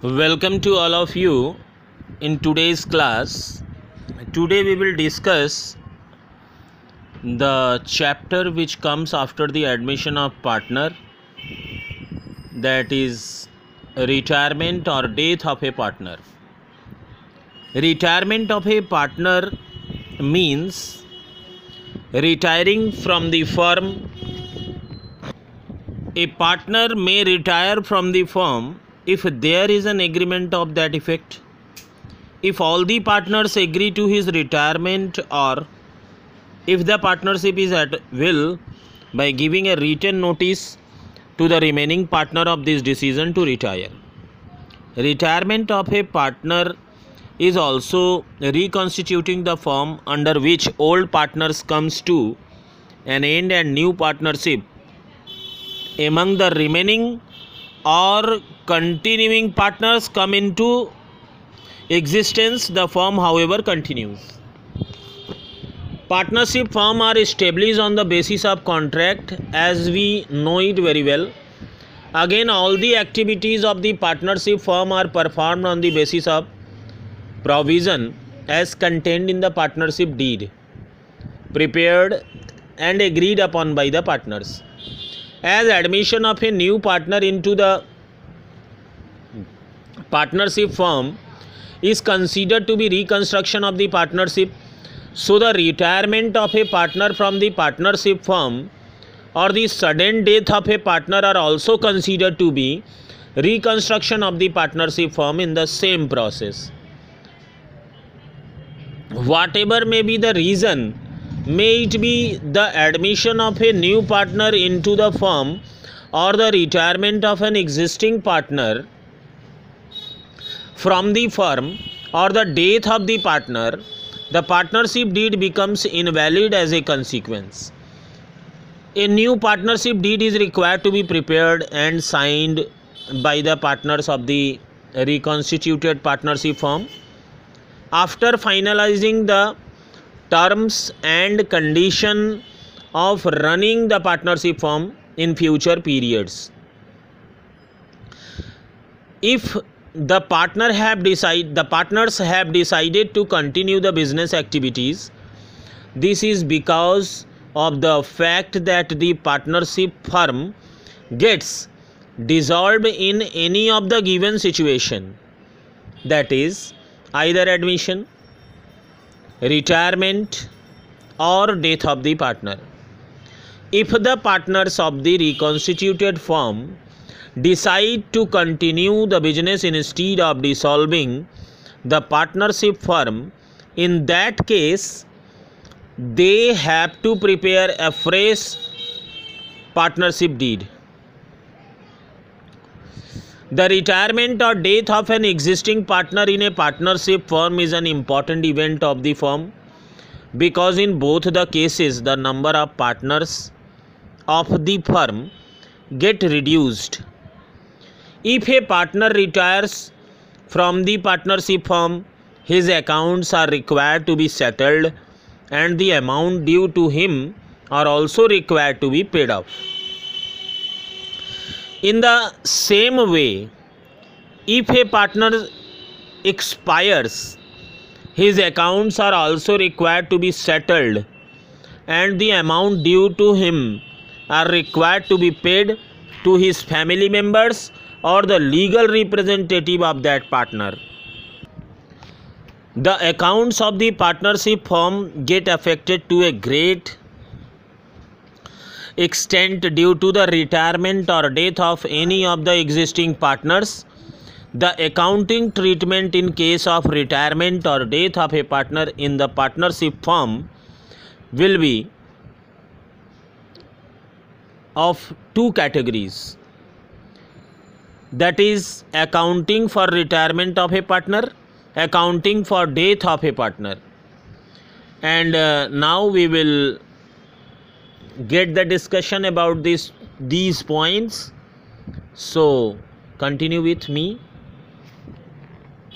Welcome to all of you in today's class. Today we will discuss the chapter which comes after the admission of partner that is retirement or death of a partner. Retirement of a partner means retiring from the firm. A partner may retire from the firm if there is an agreement of that effect if all the partners agree to his retirement or if the partnership is at will by giving a written notice to the remaining partner of this decision to retire. Retirement of a partner is also reconstituting the firm under which old partners comes to an end and new partnership. Among the remaining or continuing partners come into existence? The firm however continues. Partnership firm are established on the basis of contract as we know it very well. Again all the activities of the partnership firm are performed on the basis of provision as contained in the partnership deed prepared and agreed upon by the partners as admission of a new partner into the partnership firm is considered to be reconstruction of the partnership. So the retirement of a partner from the partnership firm or the sudden death of a partner are also considered to be reconstruction of the partnership firm in the same process. Whatever may be the reason may it be the admission of a new partner into the firm or the retirement of an existing partner from the firm or the death of the partner, the partnership deed becomes invalid as a consequence. A new partnership deed is required to be prepared and signed by the partners of the reconstituted partnership firm. After finalizing the terms and condition of running the partnership firm in future periods. If the partner have decide the partners have decided to continue the business activities this is because of the fact that the partnership firm gets dissolved in any of the given situation. That is either admission retirement or death of the partner. If the partners of the reconstituted firm decide to continue the business instead of dissolving the partnership firm, in that case, they have to prepare a fresh partnership deed. The retirement or death of an existing partner in a partnership firm is an important event of the firm because in both the cases the number of partners of the firm get reduced. If a partner retires from the partnership firm, his accounts are required to be settled and the amount due to him are also required to be paid off. In the same way, if a partner expires, his accounts are also required to be settled and the amount due to him are required to be paid to his family members or the legal representative of that partner. The accounts of the partnership firm get affected to a great extent due to the retirement or death of any of the existing partners. The accounting treatment in case of retirement or death of a partner in the partnership firm will be of two categories. That is accounting for retirement of a partner accounting for death of a partner. And uh, now we will get the discussion about this these points. So continue with me